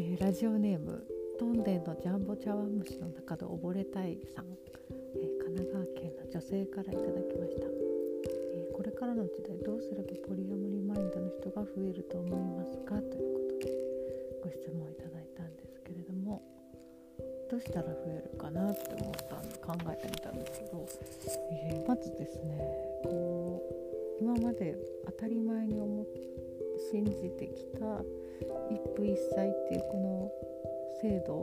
えー、ラジオネームトンデンのジャンボ茶碗蒸しの中で溺れたいさん、えー、神奈川県の女性からいただきました、えー、これからの時代どうすればポリアモリマインドの人が増えると思いますか？ということでご質問いただいたんですけれどもどうしたら増えるかなって思ったんで考えてみたんですけど、え、まずですねこう今まで当たり前に思って信じてきた一夫一妻っていうこの制度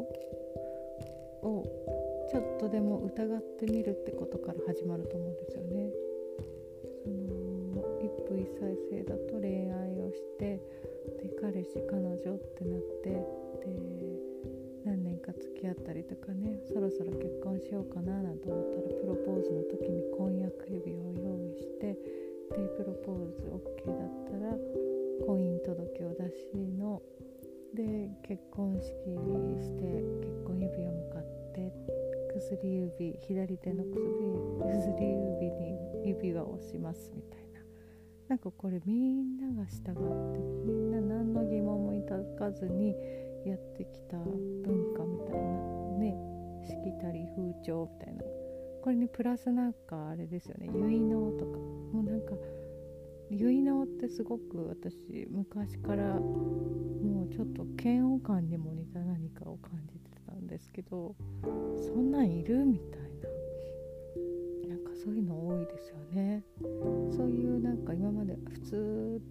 をちょっとでも疑ってみるってことから始まると思うんですよね。その一夫一妻制だと恋愛をしてで彼氏彼女ってなってで何年か付き合ったりとかねそろそろ結婚しようかななんて思ったらプロポーズの時に婚約指輪を用意してでプロポーズ OK だったら婚姻届を出しの。で結婚式して結婚指輪も買って薬指左手の薬薬指に指輪をしますみたいな。なんかこれみんなが従ってみんな何の疑問も抱かずにやってきた文化みたいなね。しきたり風潮みたいな。これにプラスなんかあれですよね。結納とか。もうなんか結納ってすごく私昔からもうちょっと嫌悪感にも似た何かを感じてたんですけどそんなんいる？みたいな。なんかそういうの多いですよね。そういうなんか今まで普通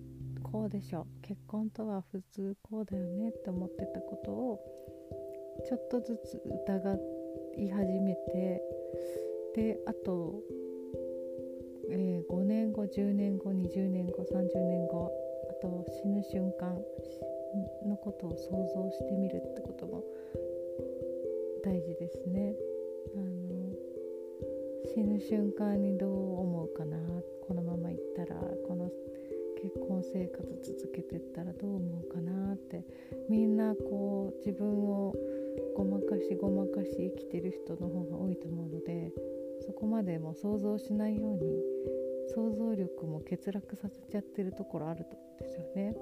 こうでしょ結婚とは普通こうだよねって思ってたことをちょっとずつ疑い始めてであとえー、5年後10年後20年後30年後あと死ぬ瞬間のことを想像してみるってことも大事ですね。あの死ぬ瞬間にどう思うかなこのままいったらこの結婚生活続けてったらどう思うかなってみんなこう自分をごまかしごまかし生きてる人の方が多いと思うのでそこまでも想像しないように想像力も欠落させちゃってるところあると思うんですよね。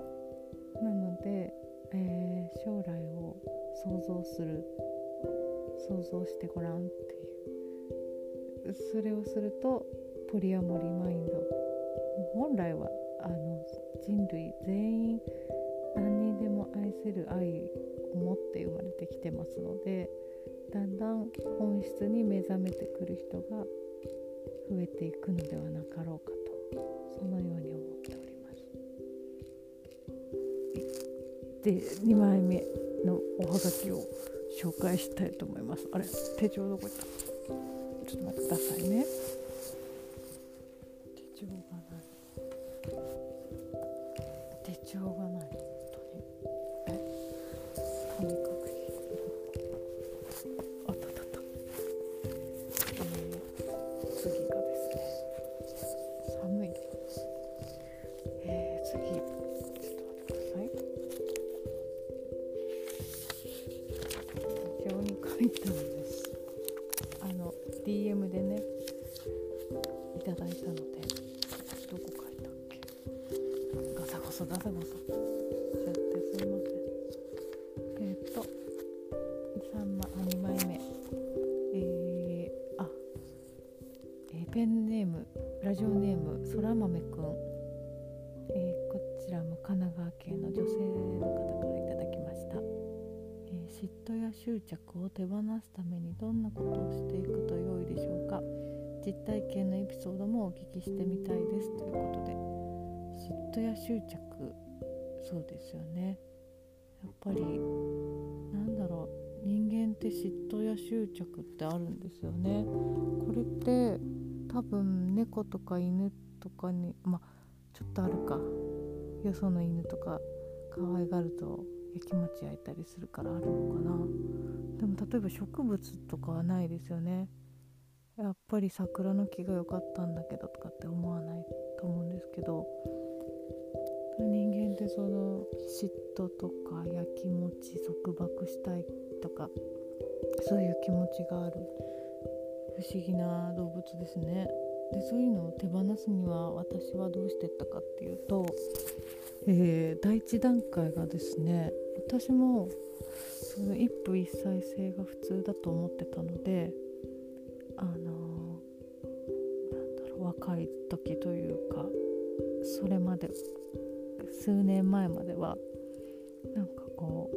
なので、えー、将来を想像する。想像してごらんっていう。それをするとポリアモリマインド。本来はあの人類全員何人でも愛せる愛を持って生まれてきてますのでだんだん本質に目覚めてくる人が増えていくのではなかろうかとそのように思っております。で2枚目のおはがきを紹介したいと思います。あれ手帳どこ行った？ちょっと待ってくださいね。分猫とか犬とかにまあちょっとあるか。よその犬とか可愛がるとやきもち焼いたりするからあるのかな。でも例えば植物とかはないですよね。やっぱり桜の木が良かったんだけどとかって思わないと思うんですけど。人間ってその嫉妬とかやきもち束縛したいとかそういう気持ちがある。不思議な動物ですね。でそういうのを手放すには私はどうしてったかっていうと、えー、第一段階がですね私もその一夫一妻制が普通だと思ってたのであのー、なんだろう若い時というかそれまで数年前まではなんかこ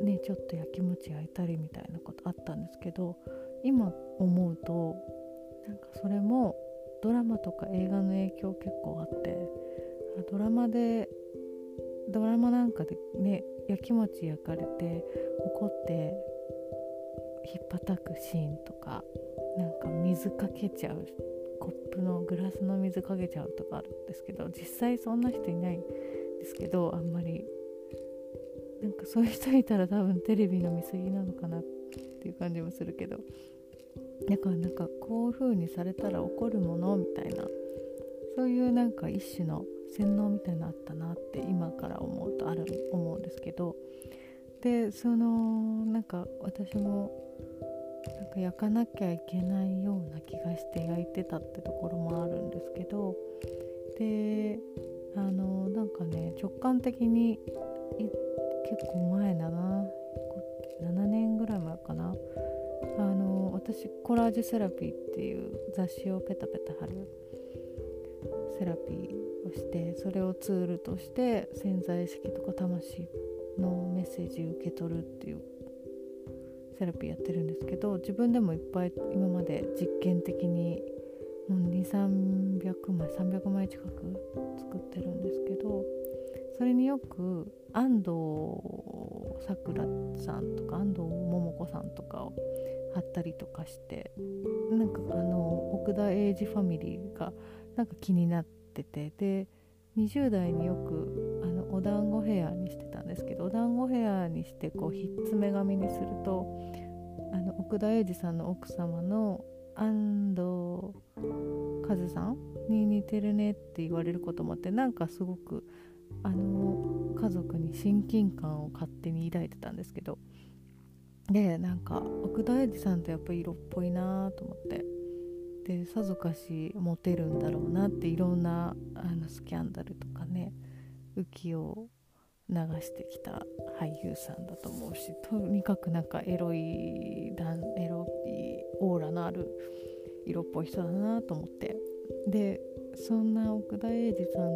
うねちょっとやきもち焼いたりみたいなことあったんですけど今思うとなんかそれもドラマとか映画の影響結構あってドラマでドラマなんかでねやきもち焼かれて怒ってひっぱたくシーンとかなんか水かけちゃうコップのグラスの水かけちゃうとかあるんですけど実際そんな人いないんですけどあんまり。なんかそういう人いたら多分テレビの見過ぎなのかなっていう感じもするけどだからなんかこういう風にされたら怒るものみたいなそういうなんか一種の洗脳みたいなのあったなって今から思うとある思うんですけどでそのなんか私もなんか焼かなきゃいけないような気がして焼いてたってところもあるんですけどであのなんかね直感的に結構前だな7年ぐらい前かなあの私コラージュセラピーっていう雑誌をペタペタ貼るセラピーをしてそれをツールとして潜在意識とか魂のメッセージ受け取るっていうセラピーやってるんですけど自分でもいっぱい今まで実験的に2300枚300枚近く作ってるんですけどそれによく安藤さくらさんとか安藤桃子さんとかを貼ったりとかしてなんかあの奥田英二ファミリーがなんか気になっててで20代によくあのお団子ヘアにしてたんですけどお団子ヘアにしてこうひっつめ髪にするとあの奥田英二さんの奥様の安藤和さんに似てるねって言われることもあってなんかすごくあの家族に親近感を勝手に抱いてたんですけどでなんか奥田英二さんってやっぱり色っぽいなと思って。でさぞかしモテるんだろうなっていろんなあのスキャンダルとかね浮きを流してきた俳優さんだと思うしとにかくなんかエロいエロいオーラのある色っぽい人だなと思って。でそんな奥田英二さん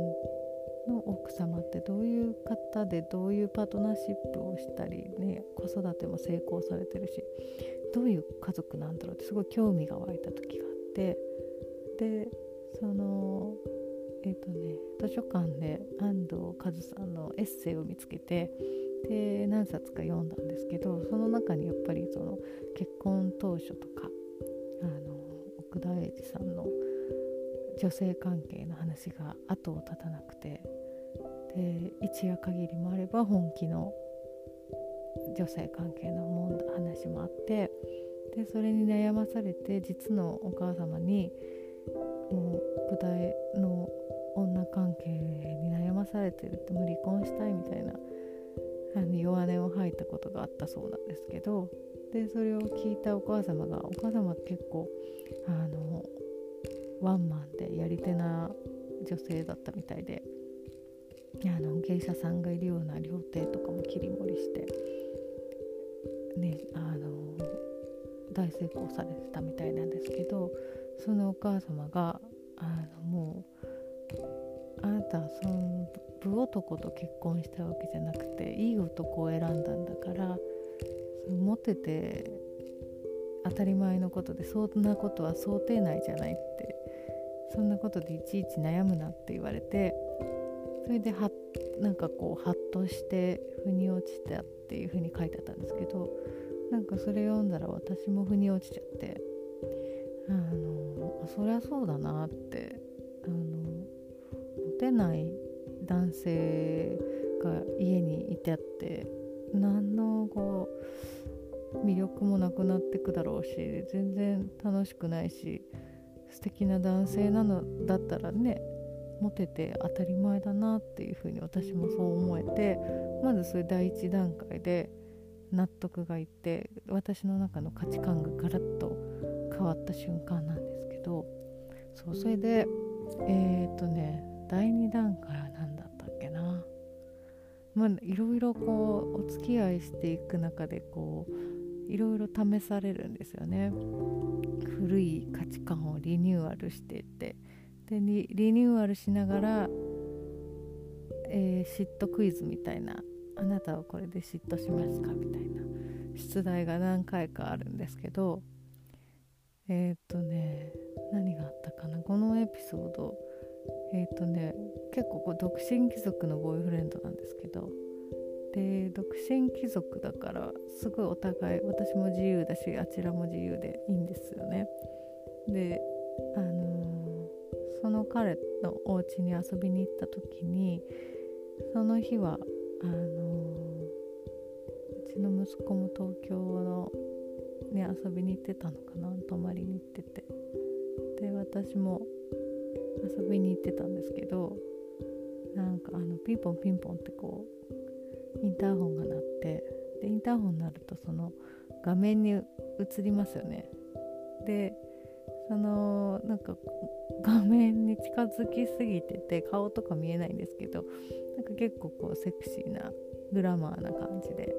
の奥様ってどういう方でどういうパートナーシップをしたりね子育ても成功されてるしどういう家族なんだろうってすごい興味が湧いた時があってでそのえっ、ー、とね図書館で安藤和さんのエッセイを見つけてで何冊か読んだんですけどその中にやっぱりその結婚当初とかあの奥田英二さんの女性関係の話が後を絶たなくて。で一夜限りもあれば本気の女性関係の話もあって。でそれに悩まされて実のお母様にもう舞台の女関係に悩まされてるってもう離婚したいみたいなあの弱音を吐いたことがあったそうなんですけど。でそれを聞いたお母様がお母様結構あのワンマンでやり手な女性だったみたいで。あの芸者さんがいるような料亭とかも切り盛りして。ねあの大成功されてたみたいなんですけどそのお母様があのもうあなたはその部男と結婚したわけじゃなくていい男を選んだんだからモテて当たり前のことでそんなことは想定内じゃないそんなことでいちいち悩むなって言われてそれではなんかこうハッとして腑に落ちたっていう風に書いてあったんですけどなんかそれ読んだら私も腑に落ちちゃってあのそりゃそうだなってあのモテない男性が家にいてあって何のこう魅力もなくなってくだろうし全然楽しくないし敵な男性なのだったらねモテて当たり前だなっていうふうに私もそう思えてまずそれ第一段階で納得がいって私の中の価値観がガラッと変わった瞬間なんですけどそうそれでえっ、とね第2段階は何だったっけな。まあいろいろこうお付き合いしていく中でこういろいろ試されるんですよね。古い価値観をリニューアルしていって。でリニューアルしながら、えー、嫉妬クイズみたいな。あなたはこれで嫉妬しますか？みたいな。出題が何回かあるんですけど。えっ、ー、とね何があったかな？このエピソード。えっ、ー、とね結構こう独身貴族のボーイフレンドなんですけど。で独身貴族だからすごいお互い私も自由だしあちらも自由でいいんですよね。であのー、その彼のお家に遊びに行った時にその日はあのー、うちの息子も東京のね遊びに行ってたのかな泊まりに行ってて。で私も遊びに行ってたんですけどなんかあのピンポンピンポンってこうインターホンが鳴ってでインターホンになるとその画面に映りますよね。でそのなんか画面に近づきすぎてて顔とか見えないんですけどなんか結構こうセクシーなグラマーな感じで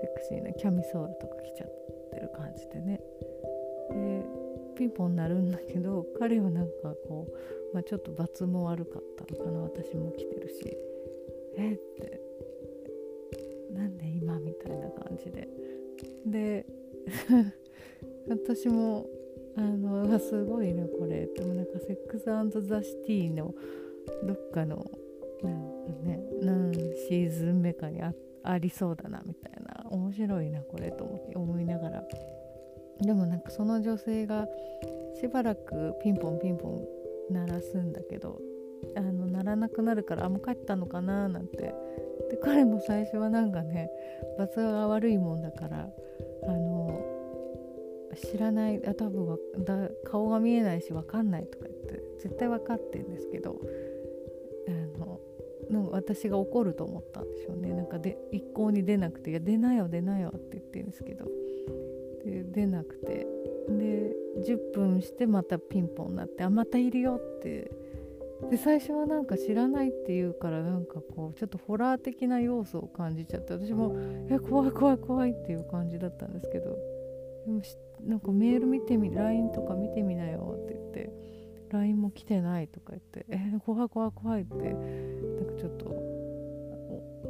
セクシーなキャミソールとか着ちゃってる感じでね。でピンポン鳴るんだけど彼はなんかこう、まあ、ちょっと罰も悪かったのかな私も来てるし。えってじで。で 私もあのすごいねこれ。でもなんかセックスザ・シティのどっかのなんかね何シーズン目かにあありそうだなみたいな。面白いなこれと思って思いながら。でもなんかその女性がしばらくピンポンピンポン鳴らすんだけどあの鳴らなくなるからあもう帰ったのかななんて。で彼も最初はなんかね罰が悪いもんだからあの知らないあ多分だ顔が見えないし分かんないとか言って絶対分かってんですけどあのの私が怒ると思ったんでしょうね。なんかで一向に出なくて「いや出なよ出なよ」って言ってるんですけど。で出なくて。で10分してまたピンポンになって「あまたいるよ」ってで最初はなんか知らないっていうからなんかこうちょっとホラー的な要素を感じちゃって私も「え怖い怖い怖い」っていう感じだったんですけどでもなんかメール見てみ LINE とか見てみなよって言って LINE も来てないとか言って「え、怖い怖い怖い」ってなんかちょっと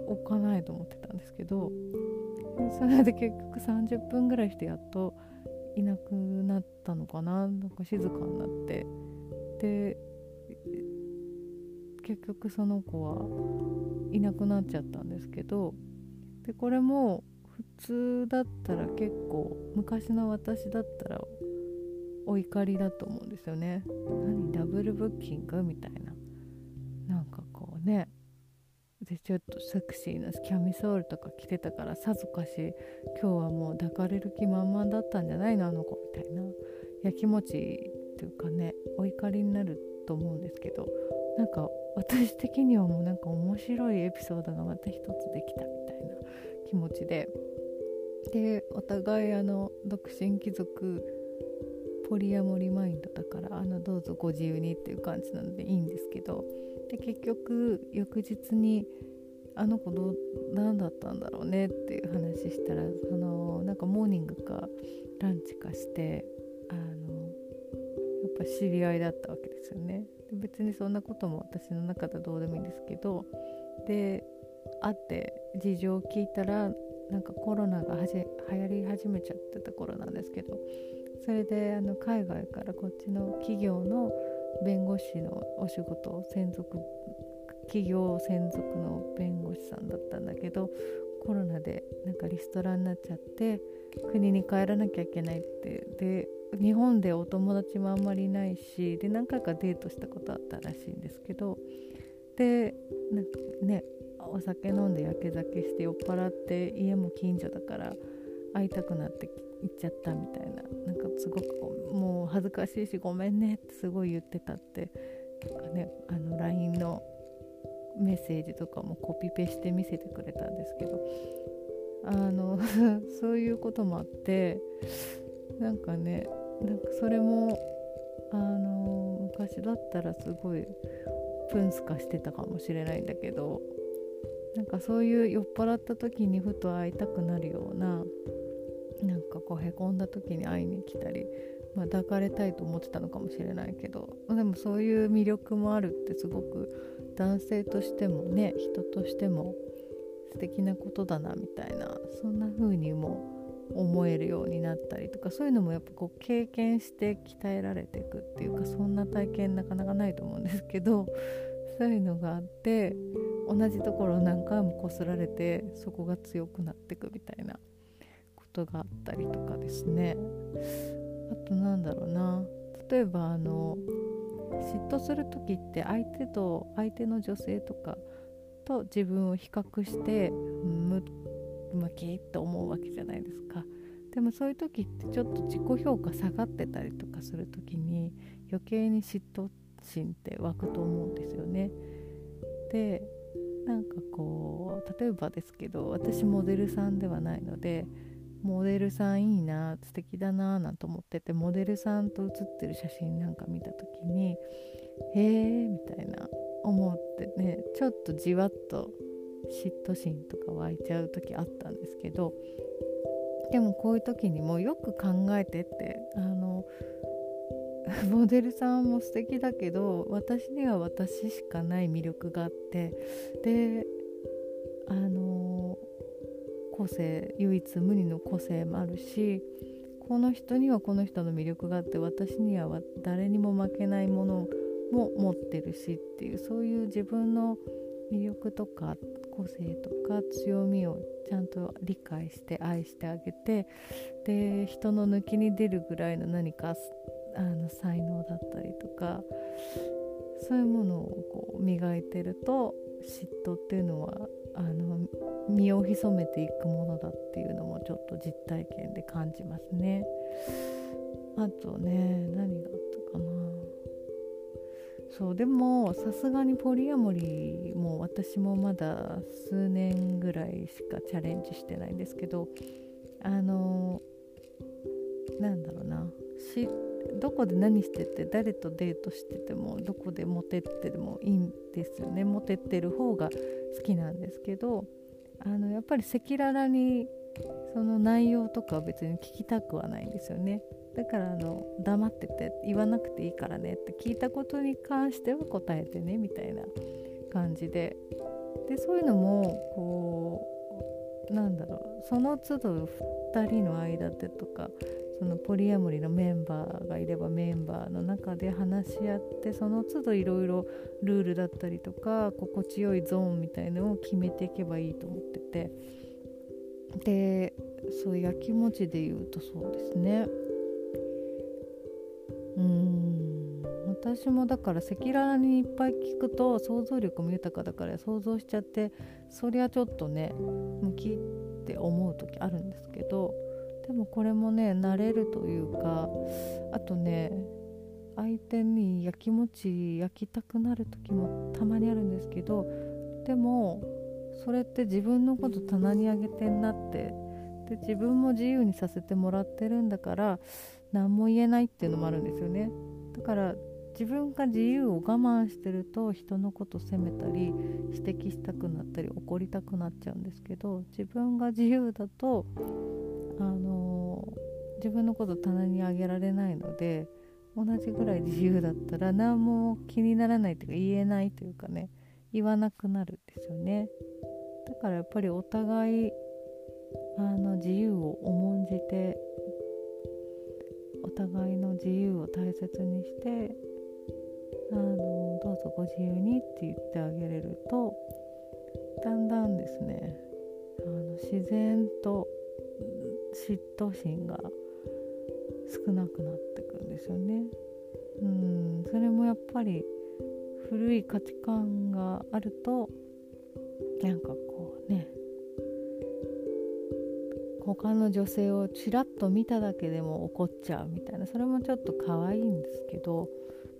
置かないと思ってたんですけどそれで結局30分ぐらいしてやっといなくなったのかななんか静かになってで結局その子はいなくなっちゃったんですけどでこれも普通だったら結構昔の私だったらお怒りだと思うんですよね。何ダブルブッキング？みたいな。なんかこうねでちょっとセクシーなキャミソールとか着てたからさぞかし今日はもう抱かれる気満々だったんじゃないの？あの子みたいな。やきもちっていうかねお怒りになると思うんですけど。なんか私的にはもうなんか面白いエピソードがまた一つできたみたいな気持ちで。でお互いあの独身貴族ポリアモリマインドだからあのどうぞご自由にっていう感じなのでいいんですけど。で結局翌日にあの子どう何だったんだろうねっていう話したらそのなんかモーニングかランチかしてあのやっぱ知り合いだったわけですよね。別にそんなことも私の中ではどうでもいいんですけどで会って事情を聞いたらなんかコロナがはじ流行り始めちゃってた頃なんですけどそれであの海外からこっちの企業の弁護士のお仕事を専属企業専属の弁護士さんだったんだけどコロナでなんかリストラになっちゃって国に帰らなきゃいけないって。で日本でお友達もあんまりいないしで何回かデートしたことあったらしいんですけど。でなんかねお酒飲んでやけ酒して酔っ払って家も近所だから会いたくなって行っちゃったみたいな。なんかすごくもう恥ずかしいしごめんねってすごい言ってたって。ねの LINE のメッセージとかもコピペして見せてくれたんですけど。あの そういうこともあってなんかねなんかそれもあの昔だったらすごいプンスカしてたかもしれないんだけどなんかそういう酔っ払った時にふと会いたくなるようななんかこうへこんだ時に会いに来たり、まあ、抱かれたいと思ってたのかもしれないけどでもそういう魅力もあるってすごく男性としてもね人としても素敵なことだなみたいなそんな風にも思えるようになったりとかそういうのもやっぱこう経験して鍛えられていくっていうかそんな体験なかなかないと思うんですけどそういうのがあって同じところを何回もこすられてそこが強くなっていくみたいなことがあったりとかですね。あとなんだろうな。例えばあの嫉妬する時って相手と相手の女性とかと自分を比較してムムキッと思うわけじゃないですか。でもそういう時ってちょっと自己評価下がってたりとかする時に余計に嫉妬心って湧くと思うんですよね。でなんかこう例えばですけど私モデルさんではないのでモデルさんいいな素敵だななんて思っててモデルさんと写ってる写真なんか見た時にへえみたいな思ってねちょっとじわっと嫉妬心とか湧いちゃう時あったんですけどでもこういう時にもよく考えてってあの モデルさんも素敵だけど私には私しかない魅力があってであの個性唯一無二の個性もあるしこの人にはこの人の魅力があって私には誰にも負けないものも持ってるしっていうそういう自分の魅力とか個性とか強みをちゃんと理解して愛してあげてで人の抜きに出るぐらいの何かあの才能だったりとかそういうものをこう磨いてると嫉妬っていうのはあの身を潜めていくものだっていうのもちょっと実体験で感じますね。あとね何がそうでもさすがにポリアモリーも私もまだ数年ぐらいしかチャレンジしてないんですけどあのなんだろうな。しどこで何してて誰とデートしててもどこでモテってでもいいんですよね。モテってる方が好きなんですけどあのやっぱり赤裸々にその内容とかは別に聞きたくはないんですよね。だからあの黙ってて言わなくていいからねって聞いたことに関しては答えてねみたいな感じで。でそういうのもこうなんだろうその都度2人の間でとかそのポリアモリのメンバーがいればメンバーの中で話し合ってその都度いろいろルールだったりとか心地よいゾーンみたいのを決めていけばいいと思ってて。でそう焼きもちで言うとそうですね。私もだから赤裸々にいっぱい聞くと想像力も豊かだから想像しちゃってそりゃちょっとね向きって思う時あるんですけどでもこれもね慣れるというかあとね相手に焼きもち焼きたくなる時もたまにあるんですけどでもそれって自分のこと棚にあげてんなってで自分も自由にさせてもらってるんだから何も言えないっていうのもあるんですよね。だから自分が自由を我慢してると人のこと責めたり指摘したくなったり怒りたくなっちゃうんですけど自分が自由だとあのー、自分のこと棚にあげられないので同じぐらい自由だったら何も気にならないというか言えないというかね言わなくなるんですよね。だからやっぱりお互いあの自由を重んじてお互いの自由を大切にしてあのどうぞご自由にって言ってあげれるとだんだんですねあの自然と嫉妬心が少なくなってくんですよね。うんそれもやっぱり古い価値観があるとなんかこうね他の女性をちらっと見ただけでも怒っちゃうみたいなそれもちょっと可愛いんですけど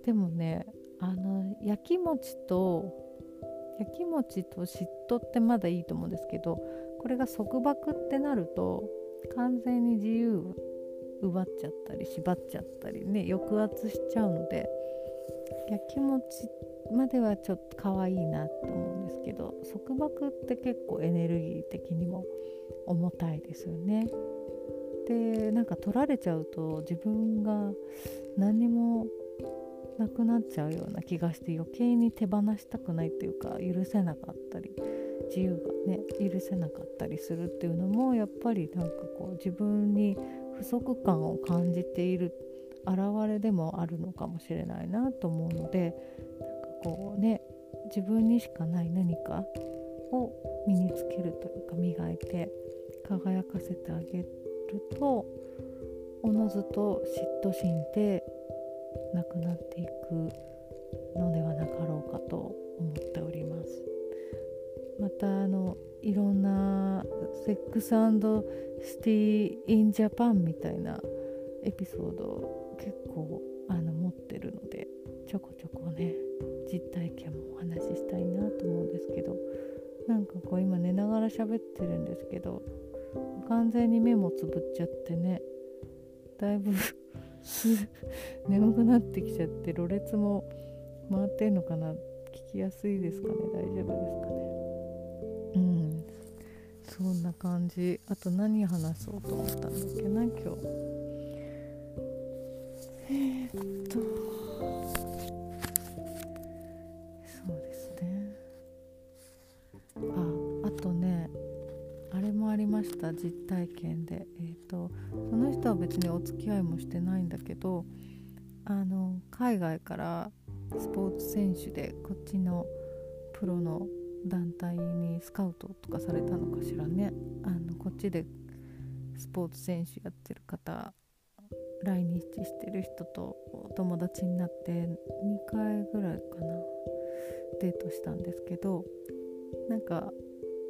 でもねあの焼き餅と焼き餅と嫉妬ってまだいいと思うんですけどこれが束縛ってなると完全に自由奪っちゃったり縛っちゃったりね抑圧しちゃうので焼き餅まではちょっと可愛いなと思うんですけど束縛って結構エネルギー的にも重たいですよね。でなんか取られちゃうと自分が何にもなくなっちゃうような気がして余計に手放したくないっていうか許せなかったり自由がね許せなかったりするっていうのもやっぱりなんかこう自分に不足感を感じている表れでもあるのかもしれないなと思うのでなんかこうね自分にしかない何かを身につけるというか磨いて輝かせてあげるとおのずと嫉妬心ってなくなっていくのではなかろうかと思っております。またあのいろんなセックスシティ・イン・ジャパンみたいなエピソード結構あの持ってるのでちょこちょこね実体験もお話ししたいなと思うんですけどなんかこう今寝ながら喋ってるんですけど完全に目もつぶっちゃってねだいぶ 眠くなってきちゃってろれつも回ってんのかな？聞きやすいですかね？大丈夫ですかね？うん。そんな感じ。あと何話そうと思ったんだっけな？今日。えー、っと。た実体験でえー、っとその人は別にお付き合いもしてないんだけどあの海外からスポーツ選手でこっちのプロの団体にスカウトとかされたのかしらね。あのこっちでスポーツ選手やってる方来日してる人とお友達になって2回ぐらいかなデートしたんですけどなんか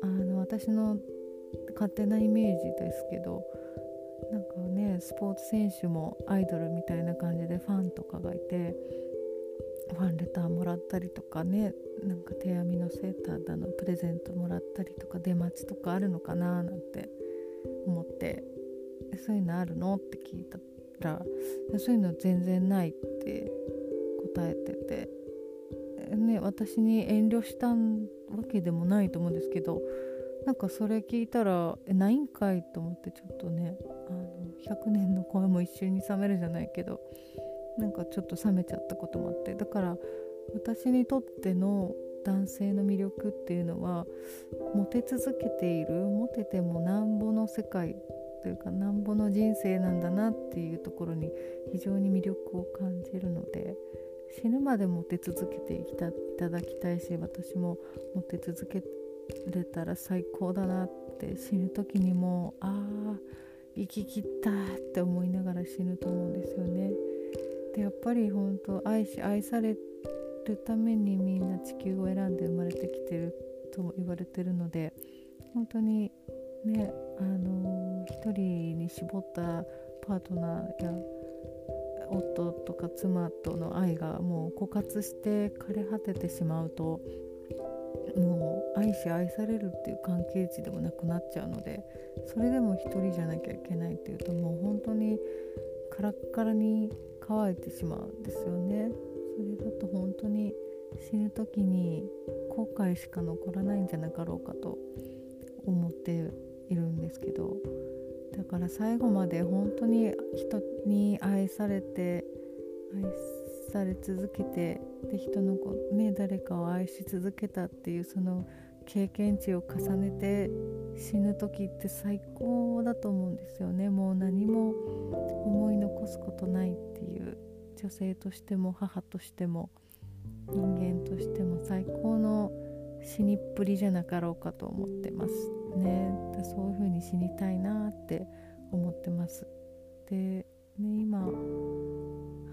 あの私の勝手なイメージですけどなんかねスポーツ選手もアイドルみたいな感じでファンとかがいてファンレターもらったりとかねなんか手編みのセーターだのプレゼントもらったりとか出待ちとかあるのかななんて思ってそういうのあるのって聞いたらそういうの全然ないって答えててね私に遠慮したわけでもないと思うんですけどなんかそれ聞いたらえないんかいと思ってちょっとねあの100年の声も一瞬に冷めるじゃないけどなんかちょっと冷めちゃったこともあって。だから私にとっての男性の魅力っていうのはモテ続けているモテてもなんぼの世界というかなんぼの人生なんだなっていうところに非常に魅力を感じるので死ぬまでモテ続けていただきたいし私もモテ続けれたら最高だなって死ぬ時にもああ生き切ったって思いながら死ぬと思うんですよね。でやっぱり本当愛し愛されるためにみんな地球を選んで生まれてきてると言われてるので本当にねあのー、一人に絞ったパートナーや夫とか妻との愛がもう枯渇して枯れ果ててしまうともう愛し愛されるっていう関係値でもなくなっちゃうのでそれでも一人じゃなきゃいけないっていうともう本当にカラッカラに乾いてしまうんですよね。それだと本当に死ぬ時に後悔しか残らないんじゃなかろうかと思っているんですけどだから最後まで本当に人に愛されて愛され続けてで人の子、ね、誰かを愛し続けたっていうその経験値を重ねて死ぬ時って最高だと思うんですよね。もう何も思い残すことないっていう女性としても母としても人間としても最高の死にっぷりじゃなかろうかと思ってますね。そういう風に死にたいなって思ってます。で、ね、今あ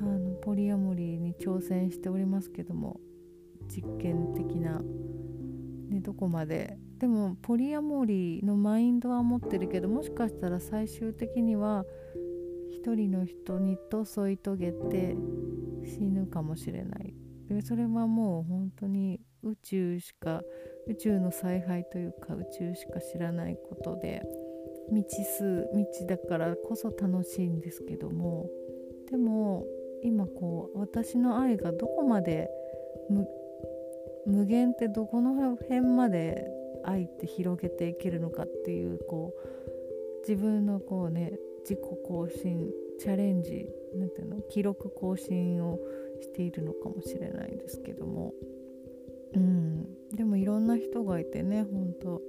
のポリアモリーに挑戦しておりますけども実験的な、ね、どこまで。でもポリアモリーのマインドは持ってるけどもしかしたら最終的には一人の人にと添い遂げて死ぬかもしれない。でそれはもう本当に宇宙しか宇宙の采配というか宇宙しか知らないことで未知数未知だからこそ楽しいんですけども。でも今こう私の愛がどこまで無限ってどこの辺まで愛って広げていけるのかっていうこう自分のこうね自己更新チャレンジなんていうの？記録更新をしているのかもしれないですけども。うん。でもいろんな人がいてねほんと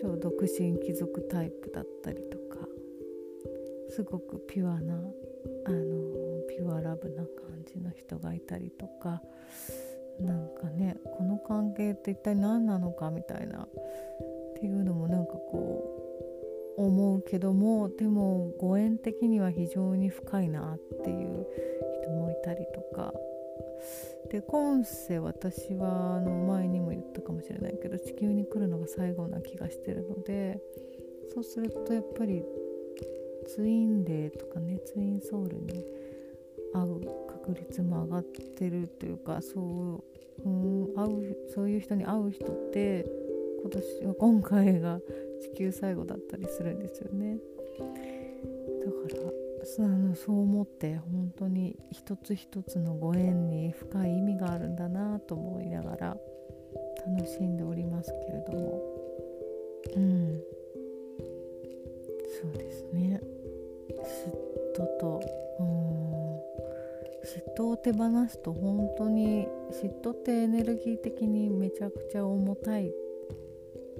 超独身貴族タイプだったりとかすごくピュアなあのピュアラブな感じの人がいたりとかなんかねこの関係って一体何なのかみたいなっていうのもなんかこう思うけどもでもご縁的には非常に深いなっていう人もいたりとか。で今世私はあの前にも言ったかもしれないけど地球に来るのが最後な気がしてるのでそうするとやっぱりツインレイとかねツインソウルに会う確率も上がってるというかそう,、うん、会うそういう人に会う人って今年は今回が地球最後だったりするんですよね。だからそう思って本当に一つ一つのご縁に深い意味があるんだなと思いながら楽しんでおりますけれども。うん。そうですね。嫉妬とうん嫉妬を手放すと本当に嫉妬ってエネルギー的にめちゃくちゃ重たい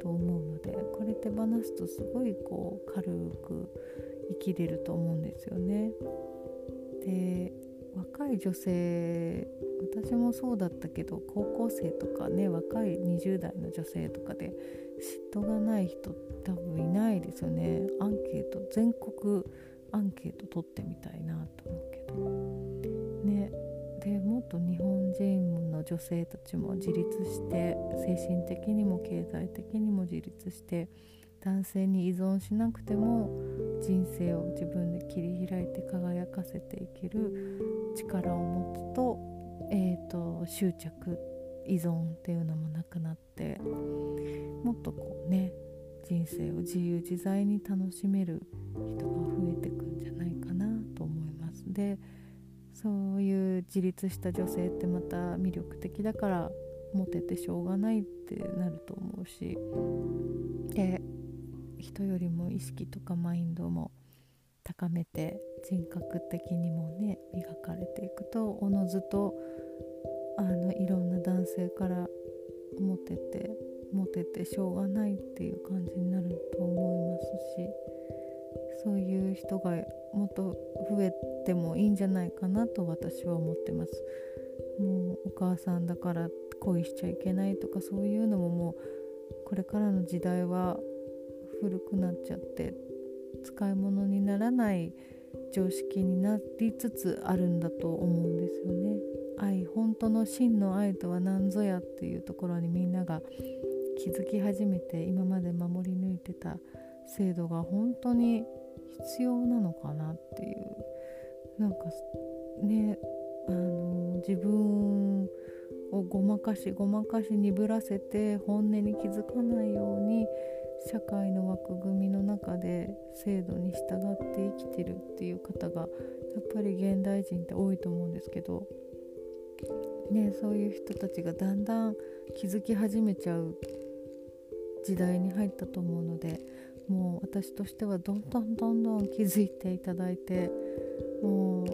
と思うのでこれ手放すとすごいこう軽く生きれると思うんですよね。で若い女性私もそうだったけど高校生とかね若い20代の女性とかで嫉妬がない人多分いないですよねアンケート全国アンケート取ってみたいなと思うけどでもっと日本人の女性たちも自立して精神的にも経済的にも自立して男性に依存しなくても人生を自分で切り開いて輝かせていける力を持つと,、えーと、執着依存っていうのもなくなってもっとこうね人生を自由自在に楽しめる人が増えてくんじゃないかなと思います。でそういう自立した女性ってまた魅力的だからモテてしょうがないってなると思うし。で人よりも意識とかマインドも高めて人格的にもね磨かれていくとおのずとあのいろんな男性からモテてモテてしょうがないっていう感じになると思いますし。そういう人がもっと増えてもいいんじゃないかなと私は思ってます。もうお母さんだから恋しちゃいけないとかそういうのももうこれからの時代は古くなっちゃって使い物にならない常識になりつつあるんだと思うんですよね。愛本当の真の愛とは何ぞやっていうところにみんなが気づき始めて今まで守り抜いてた制度が本当に必要なのかなっていう。なんかねあの自分をごまかしごまかし鈍らせて本音に気づかないように社会の枠組みの中で制度に従って生きてるっていう方がやっぱり現代人って多いと思うんですけど、ね、そういう人たちがだんだん気づき始めちゃう時代に入ったと思うのでもう私としてはどんどんどんどん気づいていただいてもう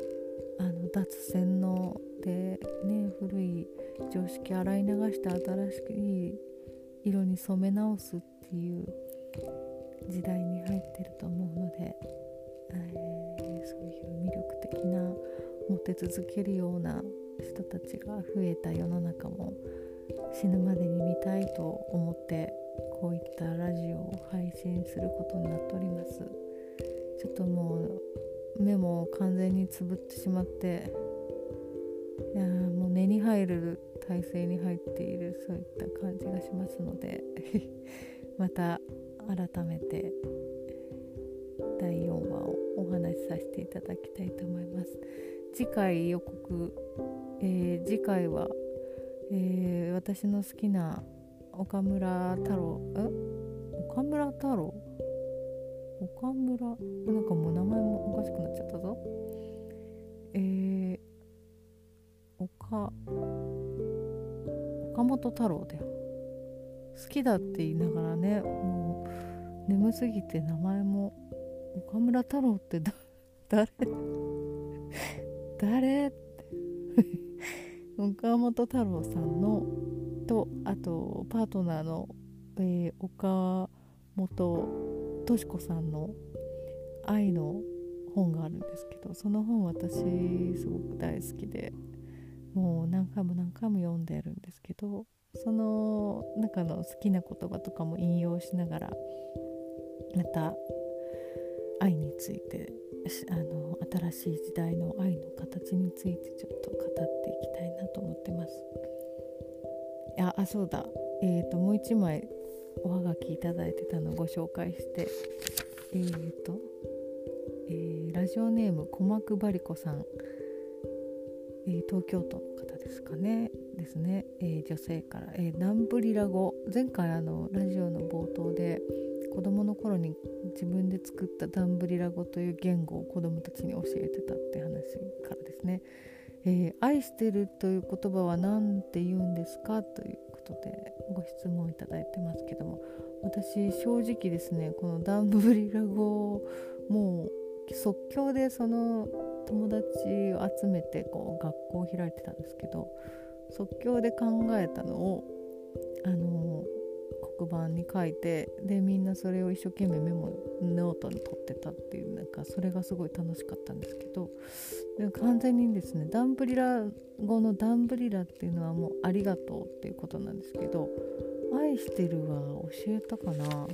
あの脱洗脳でね古い常識洗い流して新しい色に染め直すっていう時代に入ってると思うので、えー、そういう魅力的なモテ続けるような人たちが増えた世の中も死ぬまでに見たいと思ってこういったラジオを配信することになっております。ちょっともう目も完全につぶってしまっていやもう寝に入る体勢に入っているそういった感じがしますので また改めて第4話をお話しさせていただきたいと思います。次回予告、えー、次回は、えー、私の好きな岡村太郎？え？岡村太郎？岡村？なんかもう名前もおかしくなっちゃったぞ。えー、岡岡本太郎だよ。好きだって言いながらねもう眠すぎて名前も岡村太郎って誰？誰？って。岡本太郎さんのとあとパートナーの、えー、岡本敏子さんの愛の本があるんですけどその本私すごく大好きでもう何回も何回も読んでるんですけどその中の好きな言葉とかも引用しながらまた愛についてあの新しい時代の愛の形についてちょっと語っていきたいなと思ってます。いやあそうだ。えーと、もう一枚おはがきいただいてたのをご紹介して。えーと、えー、ラジオネーム鼓膜バリコさん、えー、東京都の方ですかね。ですね、え、女性から、えー、ナンブリラ語。前回あのラジオの冒頭で子供の頃に自分で作ったダンブリラ語という言語を子供たちに教えてたって話からですね、えー、愛してるという言葉は何て言うんですかということでご質問いただいてますけども私正直ですねこのダンブリラ語をもう即興でその友達を集めてこう学校を開いてたんですけど即興で考えたのをあの黒板に書いてでみんなそれを一生懸命メモノートに取ってたっていうなんかそれがすごい楽しかったんですけどで完全にですねダンブリラ語のダンブリラっていうのはもうありがとうっていうことなんですけど愛してるは教えたかな。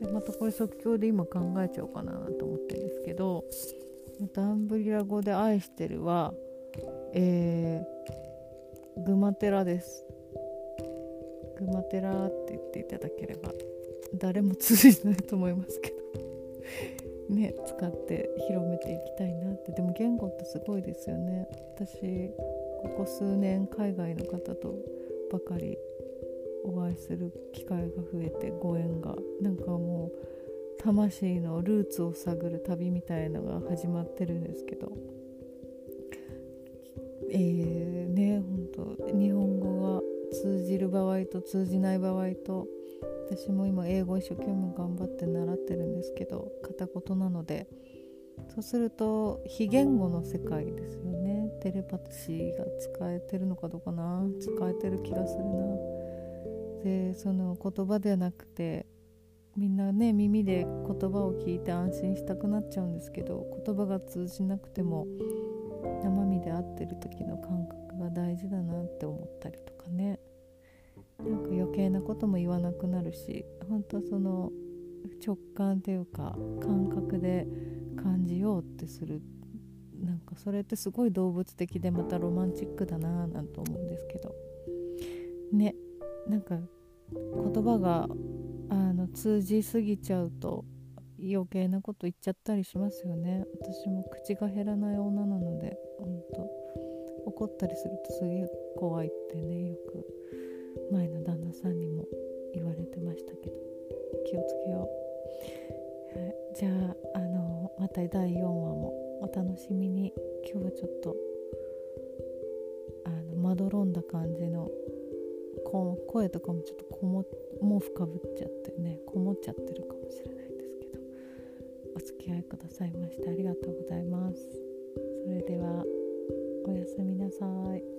でまたこれ即興で今考えちゃおうかなと思ってるんですけどダンブリラ語で愛してるはえー、グマテラです。グマテラって言っていただければ誰も通じないと思いますけど。ね使って広めていきたいなって。でも言語ってすごいですよね。私ここ数年海外の方とばかりお会いする機会が増えてご縁が。なんかもう魂のルーツを探る旅みたいのが始まってるんですけど。えー、場合と通じない場合と私も今英語一生懸命頑張って習ってるんですけど片言なのでそうすると非言語の世界ですよね。テレパシーが使えてるのかどうかな。使えてる気がするな。でその言葉ではなくてみんなね耳で言葉を聞いて安心したくなっちゃうんですけど言葉が通じなくても生身で会ってる時の感覚が大事だなって思ったりとかね。なんか余計なことも言わなくなるし本当その直感というか感覚で感じようってする。なんかそれってすごい動物的でまたロマンチックだなぁなんて思うんですけど。ねなんか言葉があの通じすぎちゃうと余計なこと言っちゃったりしますよね。私も口が減らない女なので本当。怒ったりするとすげえ怖いってねよく前の旦那さんにも言われてましたけど気をつけよう、はい、じゃああのまた第4話もお楽しみに今日はちょっとあのまどろんだ感じのこ声とかもちょっとこも毛布かぶっちゃってねこもっちゃってるかもしれないですけどお付き合いくださいましてありがとうございます。それではおやすみなさい。